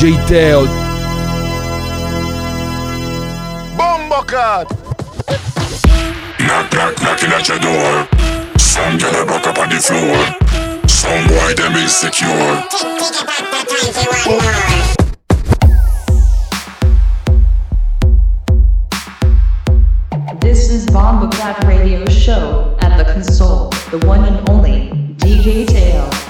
DJ Teo. Bombocat! Knock, knock, knocking at your door. Some get a buck up on the floor. Some boy, them insecure. This is Bombocat Radio Show at the console, the one and only DJ Teo.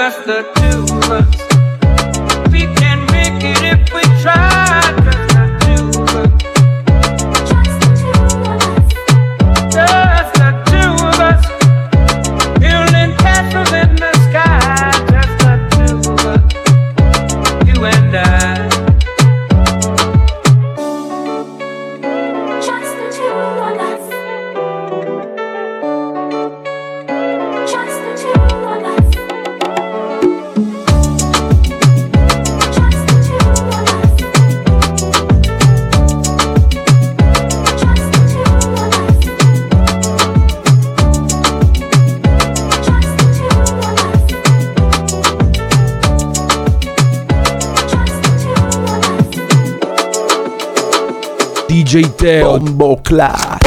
Class.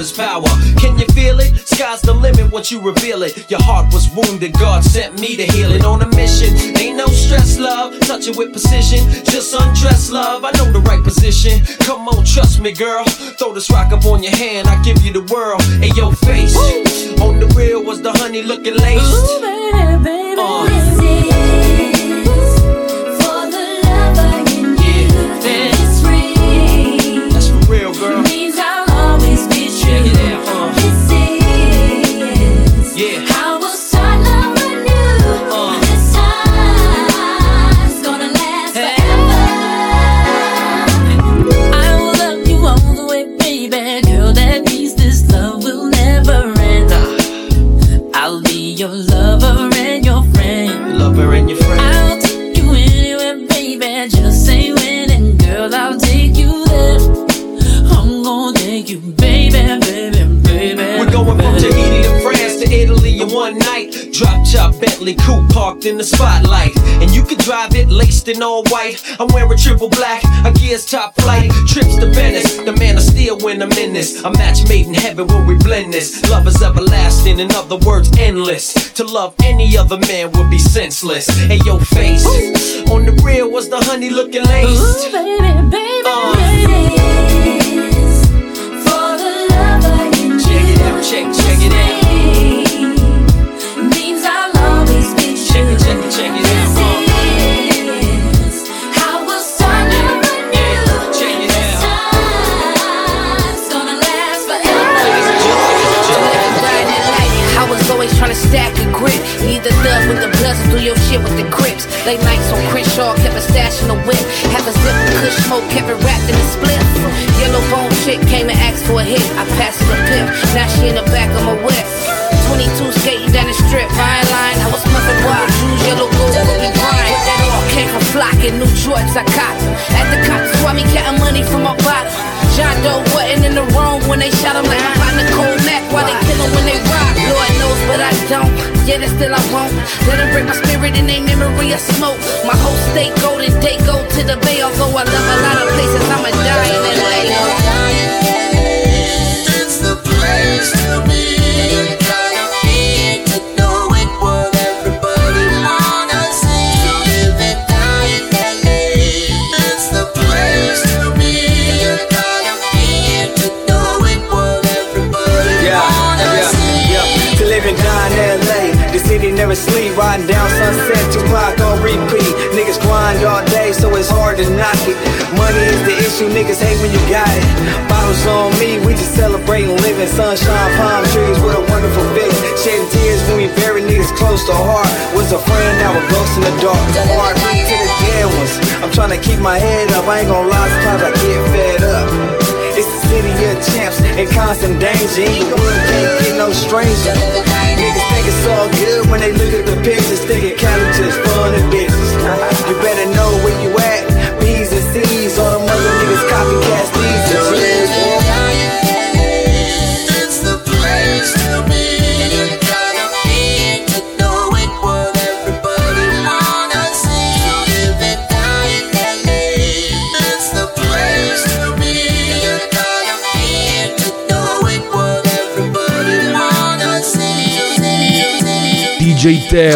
is power. Can you feel it? Sky's the limit once you reveal it. Your heart was wounded, God sent me to heal it on a mission. Ain't no stress, love, touch it with precision. Just undress, love, I know the right position. Come on, trust me, girl. Throw this rock up on your hand, I give you the world. And your face on the real was the honey looking laced. Ooh, baby, baby. Uh. Drop top Bentley coupe parked in the spotlight. And you can drive it laced in all white. I'm wearing triple black, a gear's top flight. Trips to Venice, the man of steel when I'm in this. A match made in heaven when we blend this. Love is everlasting, in other words, endless. To love any other man would be senseless. Hey, yo, face. On the real was the honey looking laced. Ooh, baby, baby, Uh. this for the lover in Check it out, check, check it out. It light. I was always trying to stack grip. Need the thug with the do your shit with the grips. Late nights on kept a stash in the whip. A zip smoke, kept it wrapped in a. Yellow bone chick came and asked for a hit. I passed her a pimp. Now she in the back of my whip. 22 skating down the strip. I lying. I was pumping wild juice, yellow gold, ruby grind. Came from flocking, new Jordans I copped. At the cops, why me counting money from my bottle. John Doe wasn't in the wrong when they shot him like my partner Cole Mack. Why they kill him when they rock? Lord knows, but I don't. Yet and still I won't. Let them break my spirit in their memory of smoke. My whole state golden day go to the bay. Although I love a lot of places, I'ma die in LA. It's the place to be. Sleep. Riding down Sunset, Tupac on repeat. Niggas grind all day, so it's hard to knock it. Money is the issue, niggas hate when you got it. Bottles on me, we just celebrating living. Sunshine, palm trees with a wonderful feeling. Shedding tears when we bury niggas close to heart. Was a friend, now a ghost in the dark. RP to the dead ones. I'm trying to keep my head up. I ain't gonna lie, sometimes I get fed up. It's the city of champs in constant danger. Inglewood can't get no stranger. Think it's all good when they look at the pictures, thinking Cali just fun and business. You better know where you at. B's and C's, all them other niggas copycats. These G's. DJ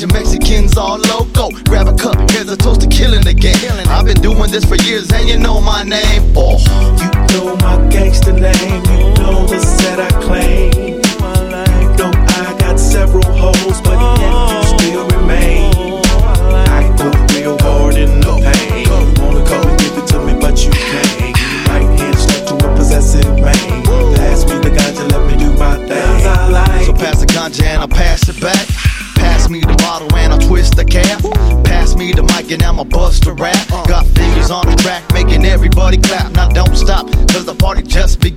Asian, Mexicans, all loco. Grab a cup, here's a toast to killing game. I've been doing this for years, and you know my name.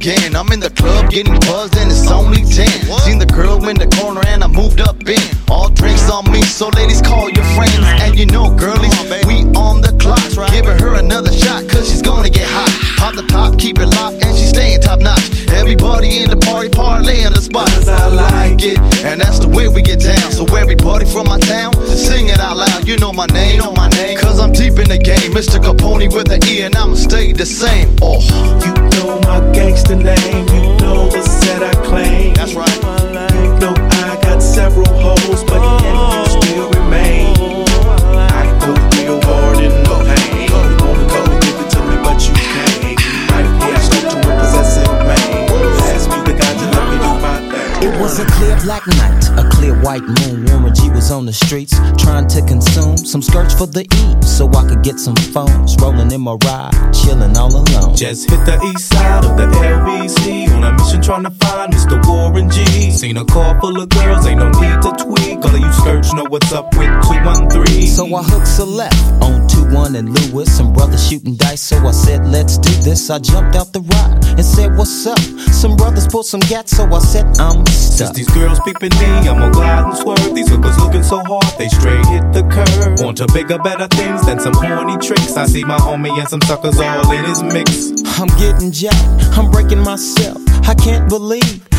Began. I'm in the club getting buzzed and it's only 10. Seen the girl in the corner and I moved up in. All drinks on me, so ladies call your friends. And you know, girlies, we on the clock. Giving her another shot, cause she's gonna get hot. Pop the top, keep it locked, and she's staying top notch. Everybody in the party, parlay in the spot. Cause I like it, and that's the way we get down. So everybody from my town, sing it out loud. You know my name, know my name. Cause I'm deep in the game. Mr. Capone with an E, and I'ma stay the same. Was a clear black night, a clear white moon. Warren G was on the streets trying to consume some skirts for the E so I could get some phones. Rolling in my ride, chilling all alone. Just hit the east side of the LBC on a mission trying to find Mr. Warren G. Seen a car full of girls, ain't no need to tweak. All of you skirts know what's up with 213. So I hooked a left on 2-1 and Lewis. Some brothers shooting dice, so I said, let's do this. I jumped out the ride and said, what's up? Some brothers pulled some gats, so I said, I'm Since stuck. these girls peeping me, I'ma glide and swerve. These hookers looking so hard, they straight hit the curve. Want to bigger, better things than some horny tricks. I see my homie and some suckers all in his mix. I'm getting jacked, I'm breaking myself. I can't believe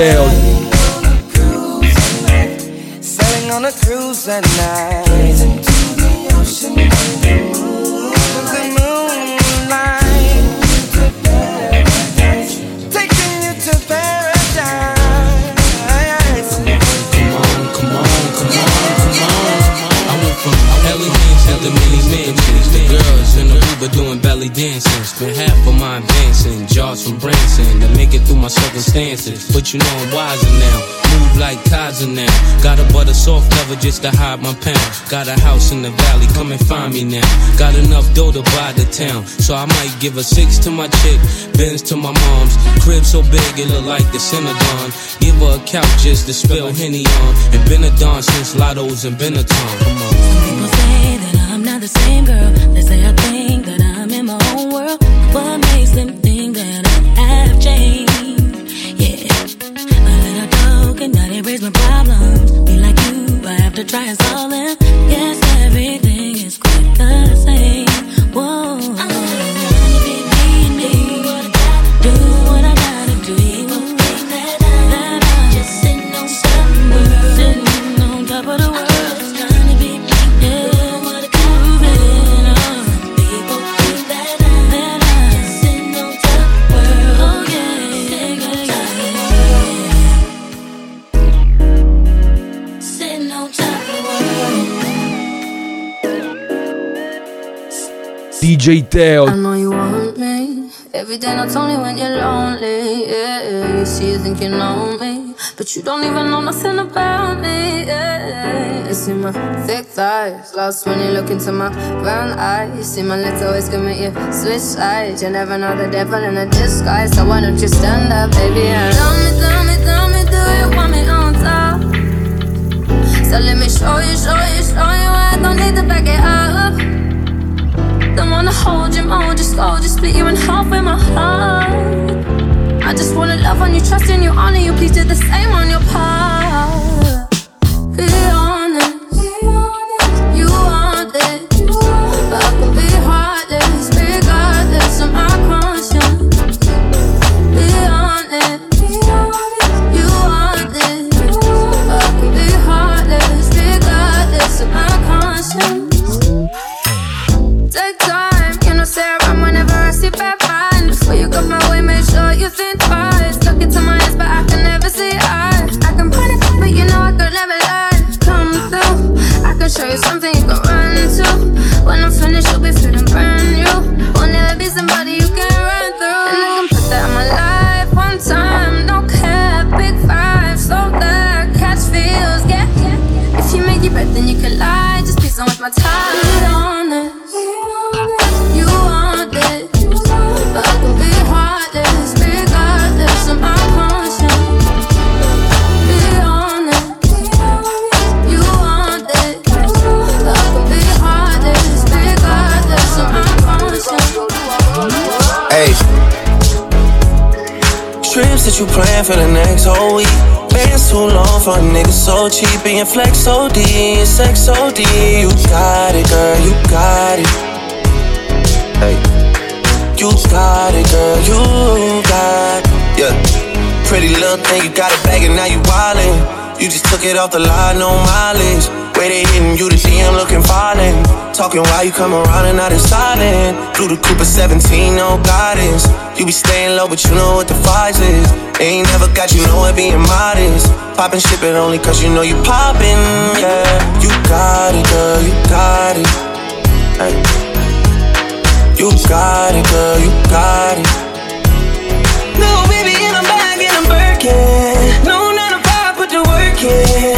DJ Teo. Sailing to hide my pound. Got a house in the valley, come and find me now. Got enough dough to buy the town. So I might give a six to my chick, Benz to my mom's. Crib so big it look like the Synagogue. Give her a couch just to spill Henny on. And been a dawn since Lotto's and Benetton. Come on. People say that I'm not the same girl. They say I think that I'm in my own world. What makes them think that I have changed? Yeah, a little token, not erase my problems. Be like I have to try and solve them. Yes, everything is quite the same. Whoa, DJ Teo. I know you want me. Every day, not only when you're lonely. Yeah. You see, you think you know me. But you don't even know nothing about me. Yeah, You see my thick thighs. Lost when you look into my brown eyes. You see my lips always commit you switch sides. You never know the devil in a disguise. So why don't you stand up, baby? And tell me, tell me, tell me, do you want me on top? So let me show you, show you, show you. I don't need to back it up. Wanna hold you more, just go, just split you in half with my heart. I just wanna love on you, trust in you, honor you, please do the same on your part. Long for a nigga so cheap. Being flex OD and sex OD. You got it, girl, you got it. Hey. You got it, girl, you got it. Yeah. Pretty little thing, you got it back and now you wildin'. You just took it off the line, no mileage. Way they hitting you, the DM looking violent. Talking while you come around and not in silent. Through the Cooper 17, no guidance. You be staying low, but you know what the price is. Ain't never got you it being modest. Poppin' shit, but only cause you know you poppin', yeah. You got it, girl, you got it. Hey. You got it, girl, you got it. No, baby, and I'm back and I'm Birkin. No, none of I put the work in.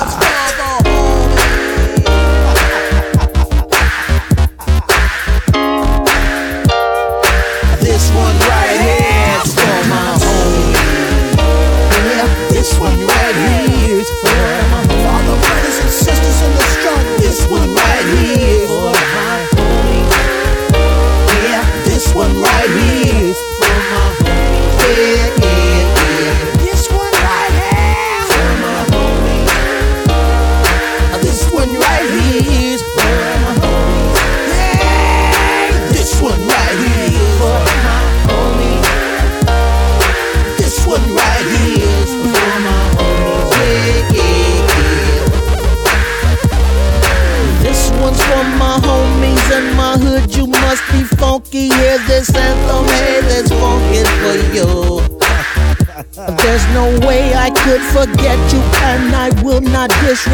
Bombo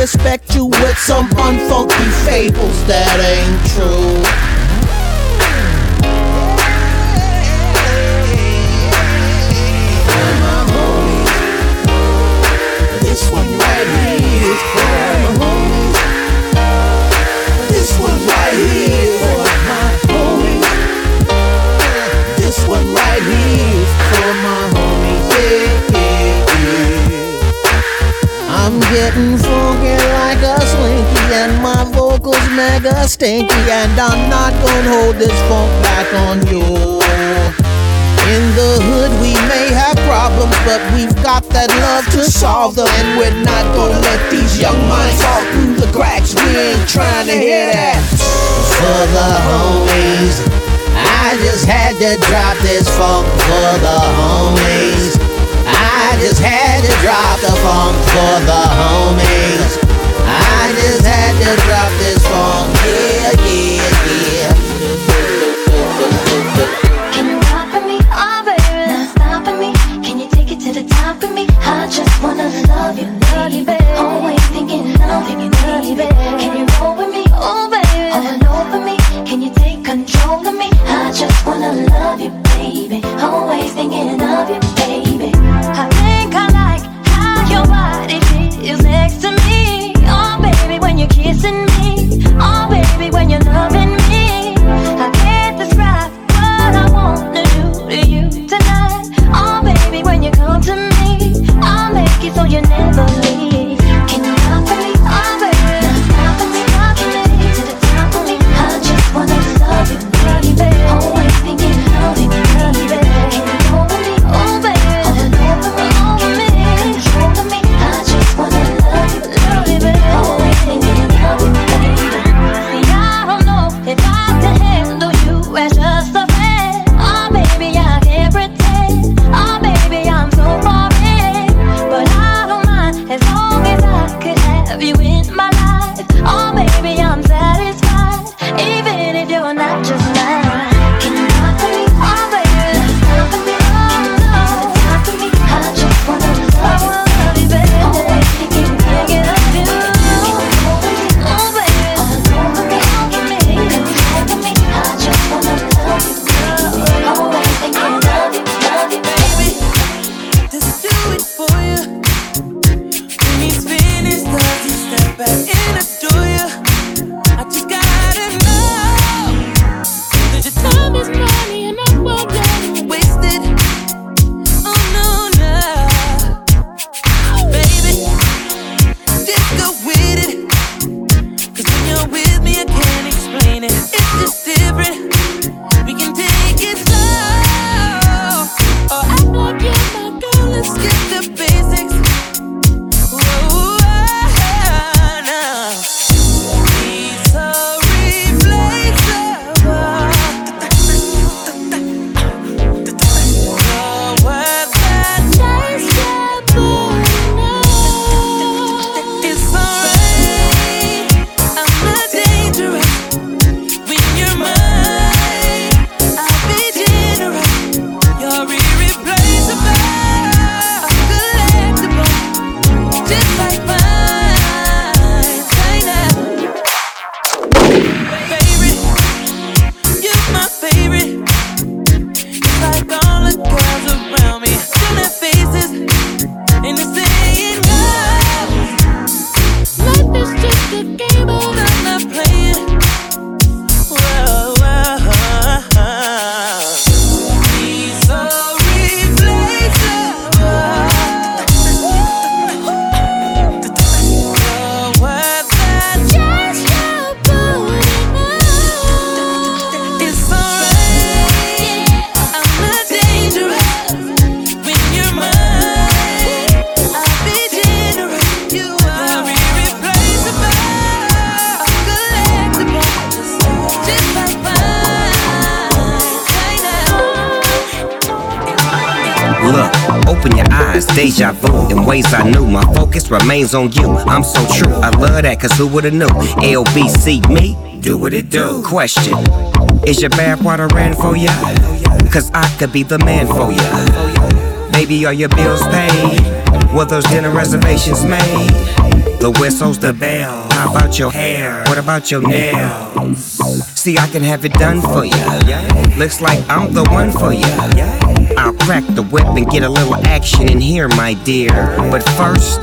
not disrespect you with some unfunky fables that stinky, and I'm not gonna hold this funk back on you. In the hood, we may have problems, but we've got that love to solve them. And we're not gonna let these young minds fall through the cracks. We ain't trying to hear that. For the homies, I just had to drop this funk for the homies. I just had to drop the funk for the homies. I just had to drop this funk, yeah, yeah, yeah. You me? For me. Can you take it to the top me? I just wanna love you, baby. Always thinking of you, baby. Can you roll with me? On you. I'm so true, I love that, cause who would've knew? LBC me, do what it do. Question Is your bath water ran for ya? Cause I could be the man for ya. Baby, are your bills paid? Were those dinner reservations made? The whistle's the bell. How about your hair? What about your nails? See, I can have it done for ya. Looks like I'm the one for ya. I'll crack the whip and get a little action in here, my dear. But first,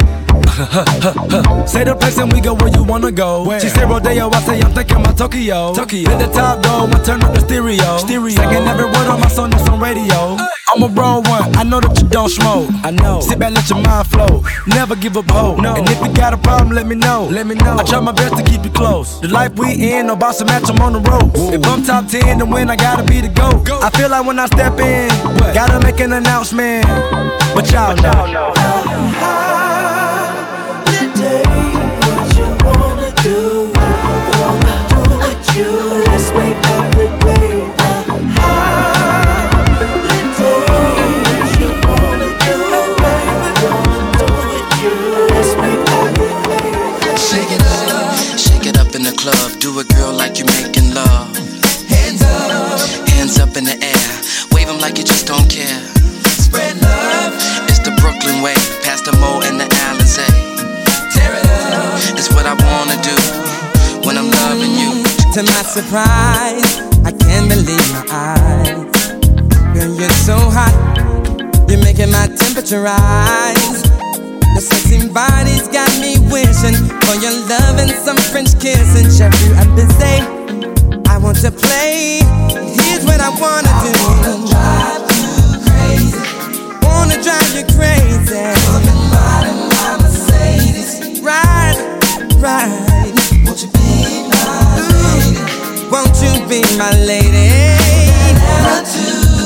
say the place and we go where you wanna go. Where? She say Rodeo, I say I'm thinking about Tokyo. Tokyo. Hit the top though, I turn up the stereo. Stereo. Singing every word on my song that's on radio. I'm a raw one, I know that you don't smoke. I know. Sit back, let your mind flow. Never give up hope. No. And if you got a problem, let me know. Let me know. I try my best to keep you close. The life we in, no boss to match, I'm on the road. If I'm top 10, then when I gotta be the GOAT. I feel like when I step in, what? gotta make an announcement. But y'all know. Let's To my surprise, I can't believe my eyes. Girl, you're so hot, you're making my temperature rise. The sexy body's got me wishing for your love and some French kissing. Chef, you I'm busy. I want to play. Here's what I wanna do. Wanna drive you crazy. Wanna drive you crazy. Come and ride in my Mercedes. Ride, ride. Be my lady?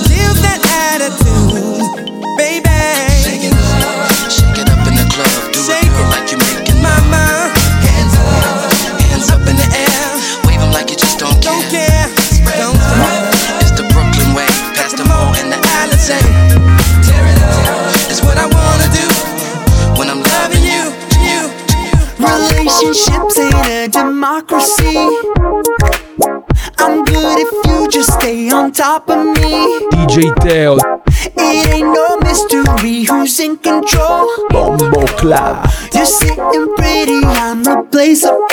Give that attitude, baby. Shake it up, shake it up in the club. Do it, girl, like you're making Mama. Hands up, hands up in the air. Wave 'em like you just don't care. Don't care. Don't care. It's the Brooklyn way, past the Mo and the Alizé. Tear it up. It's what I wanna do when I'm loving you, you. Relationships ain't a democracy. Just stay on top of me. DJ Teo, It ain't no mystery who's in control. Bombo Club. You're sitting pretty, I'm replaceable.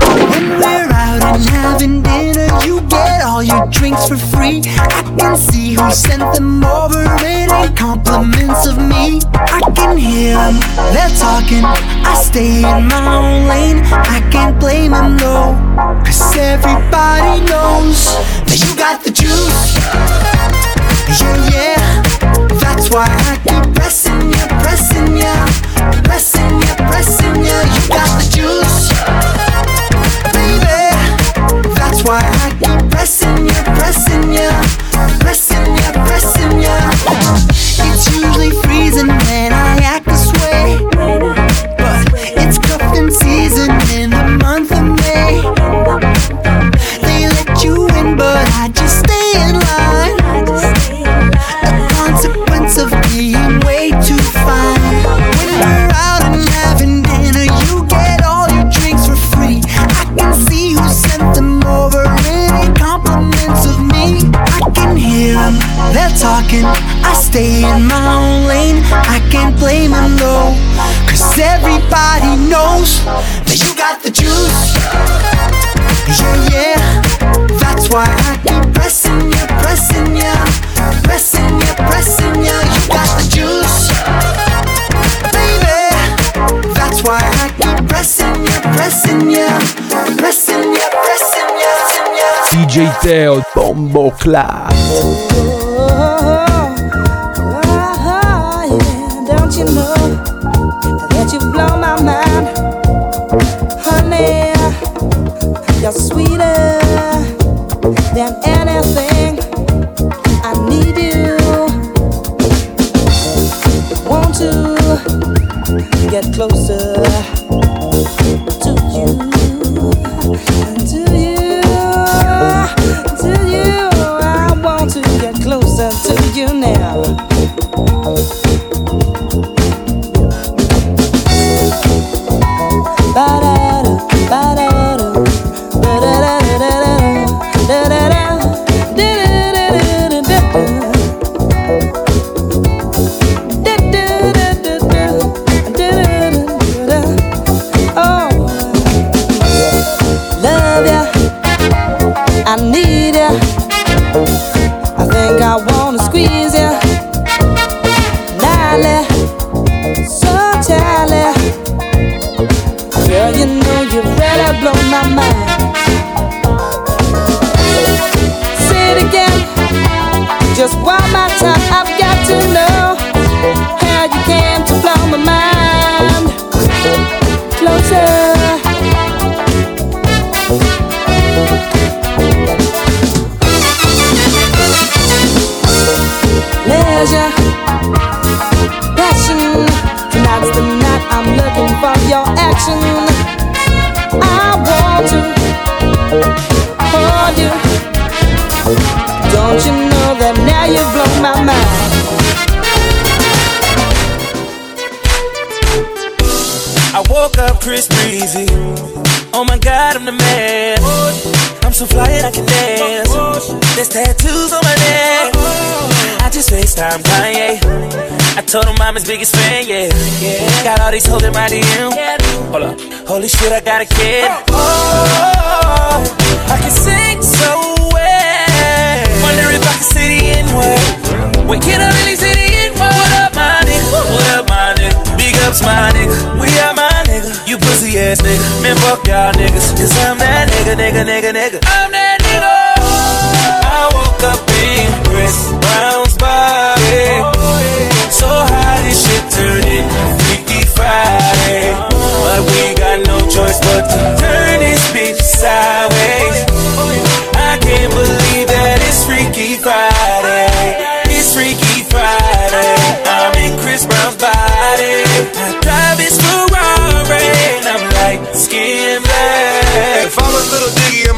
When we're out and having dinner, you get all your drinks for free. I can see who sent them over, it ain't compliments of me. I can hear them, they're talking. I stay in my own lane, I can't blame them, no. Cause everybody knows that you got the juice. Yeah, yeah, that's why I keep pressing ya, pressing ya, pressing ya, pressing ya. You got the juice, baby. That's why I keep pressing ya, pressing ya, pressing ya, pressing ya. It's usually freezing when blame. Cause everybody knows that you got the juice. Yeah, yeah. That's why I keep pressing ya, pressing ya, pressing ya, pressing ya. You got the juice, baby. That's why I keep pressing ya, pressing ya, pressing ya, pressing ya. DJ Teo, Bombo Club. You're sweeter than anything. I need you. Want to get closer so fly and I can dance. There's tattoos on my neck. I just FaceTime Kanye. I told him I'm his biggest fan, yeah. Got all these hoes in my DM. Hold up. Holy shit, I got a kid. Oh, I can sing so well. Wonder if I can say the N-word. Wait, can I really say the N-word? What up, my nigga? What up, my nigga? Big ups, my nigga. We are my nigga. You pussy ass nigga. Man, fuck y'all niggas. Cause I'm nigga, nigga, nigga.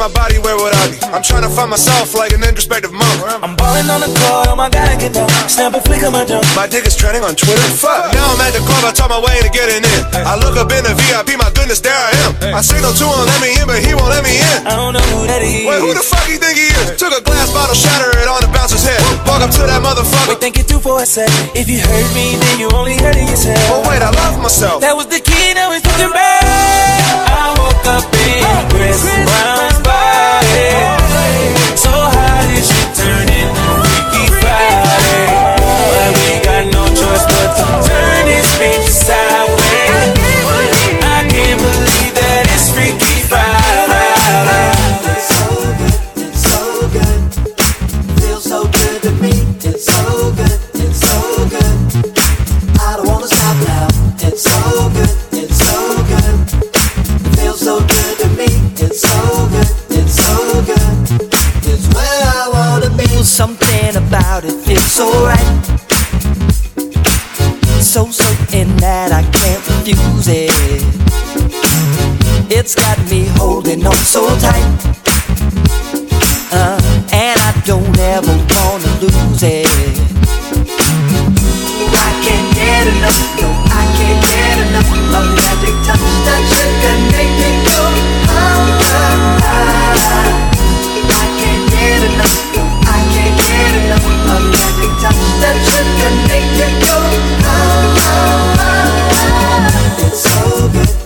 My body, where would I be? I'm trying to find myself like an introspective monk. I'm balling on the court, oh my god, I get down. Snap a flick of my jump. My dick is trending on Twitter. Fuck. Now I'm at the club, I talk my way into getting in. I look up in the VIP, my goodness, there I am. I signal to him, let me in, but he won't let me in. I don't know who that is. Wait, who the fuck you think he is? Took a glass bottle, shatter it on the bouncer's head. Walk up to that motherfucker. Wait, think it through for a sec. If you hurt me, then you only hurting yourself. Oh wait, I love myself. That was the key, now it's looking back. I woke up in Chris Brown's body. So right. So certain that I can't refuse it. It's got me holding on so tight. Uh, and I don't ever wanna lose it. I can't get enough. No, I can't get enough of magic touch that It's so good,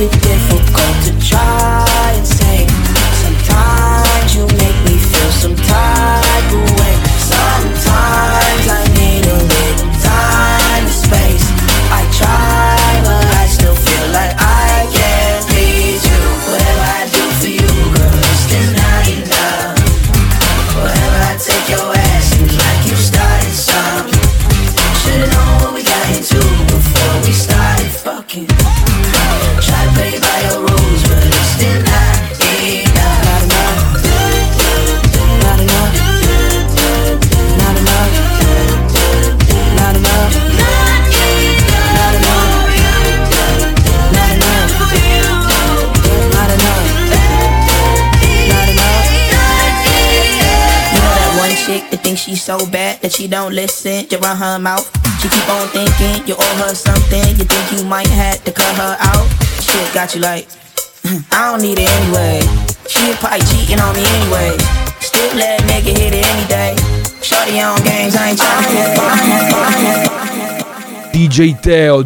be careful. but she don't listen. You run her mouth. She keep on thinking you owe her something. You think you might have to cut her out. Shit got you like, I don't need it anyway. She probably cheating on me anyway. Still let nigga hit it any day. Shorty on games, I ain't trying to get. DJ Teo.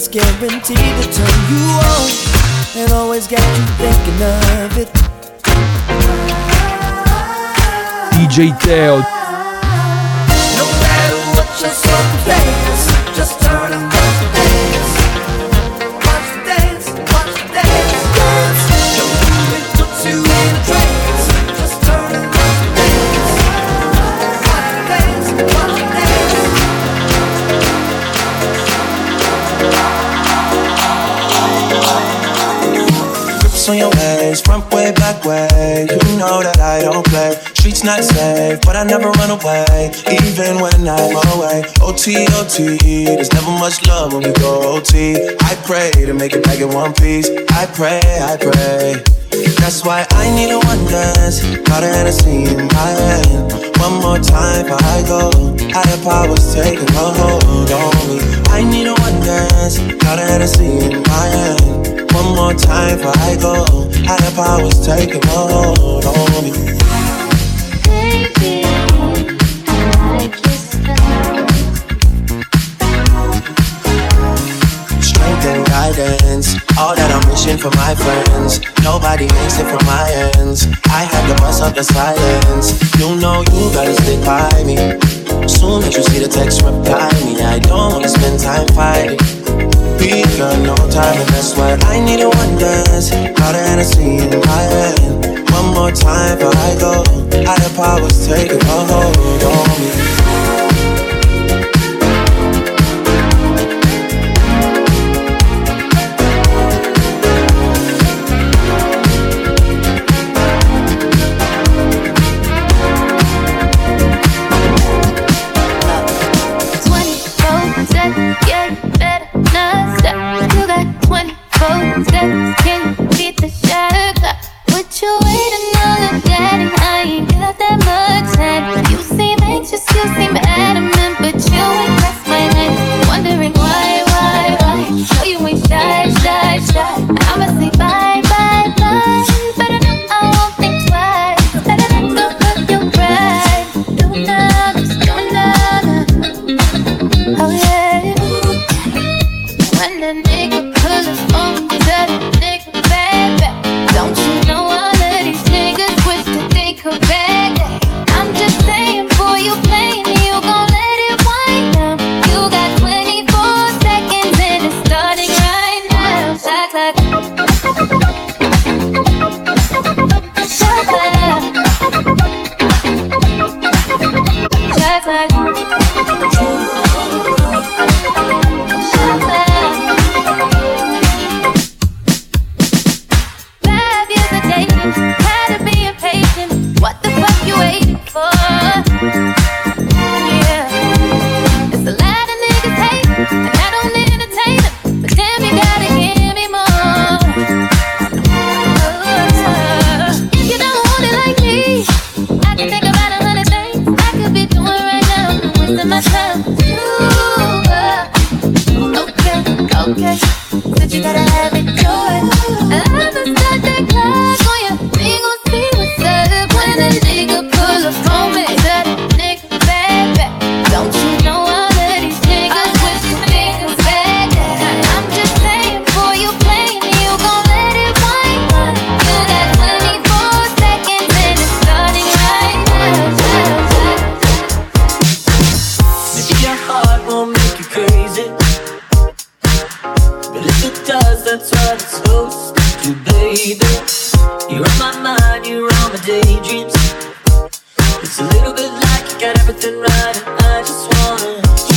That's guaranteed to turn you on and always got you thinking of it. DJ Teo, front way, back way. You know that I don't play. Streets not safe, but I never run away, even when I'm away. OT, OT, there's never much love when we go OT. I pray to make it back in one piece. I pray, I pray. That's why I need a one dance. Got a Hennessy in my hand. One more time before I go. Higher powers taking a hold on me. I need a one dance. Got a Hennessy in my hand. One more time before I go. Higher powers taking a hold on me. Guidance, all that I'm wishing for my friends. Nobody makes it from my ends. I had to bust up the silence. You know you gotta stick by me. Soon as you see the text, reply me. I don't wanna spend time fighting. We got no time, and that's why I need a one dance. Got a Hennessy in my hand. One more time before I go. Higher powers taking a hold on me. Won't make you crazy. But if it does, that's what it's supposed to, baby. You're on my mind, you're on my daydreams. It's a little bit like you got everything right, and I just wanna.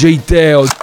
DJ Teo.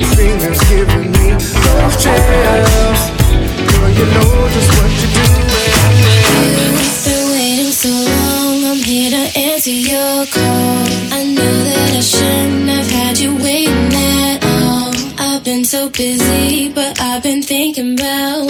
You've been waiting so long. I'm here to answer your call. I know that I shouldn't have had you waiting at all. I've been so busy, but I've been thinking about.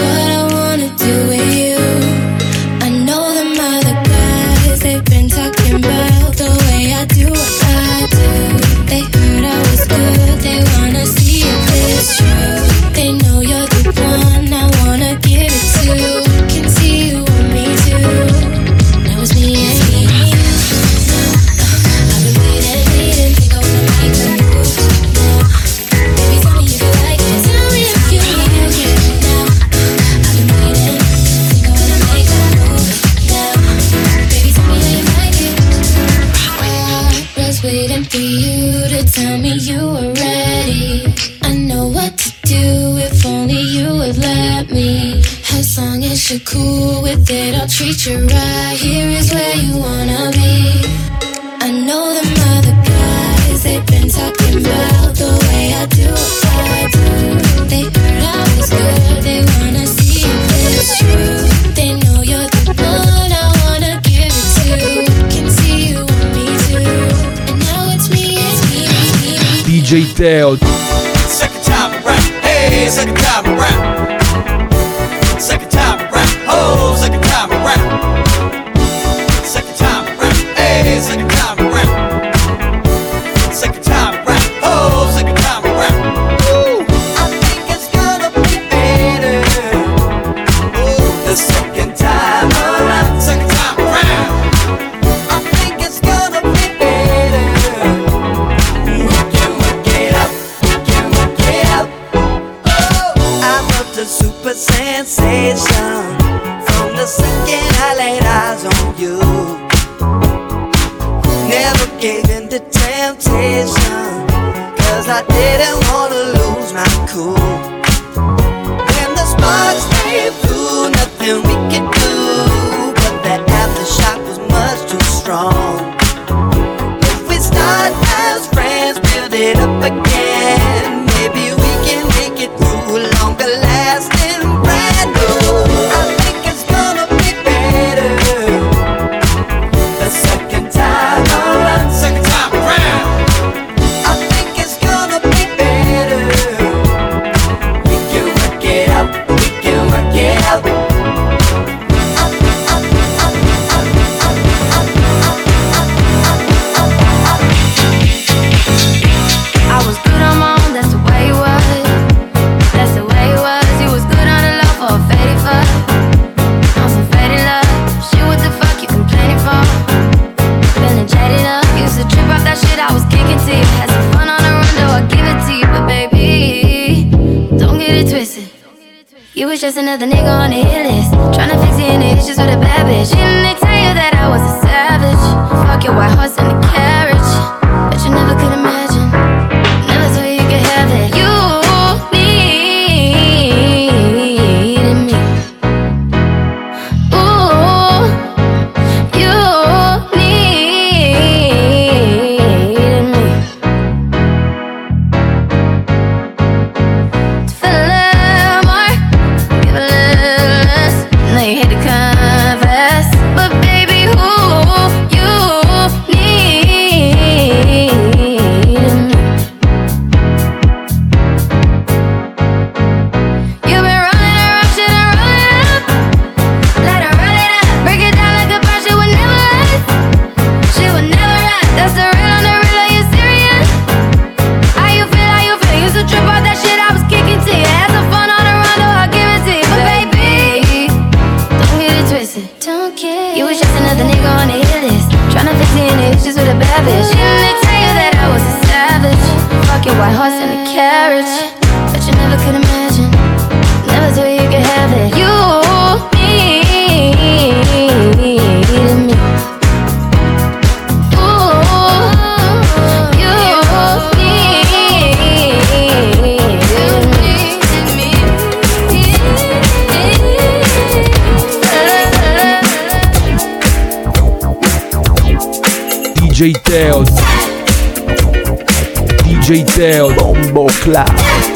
Coquetel. Another nigga on it. DJ Teo DJ Teo Bombo Clap.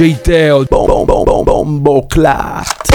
DJ Théo. Bon, bon, bon, bon, bon, bon, clart.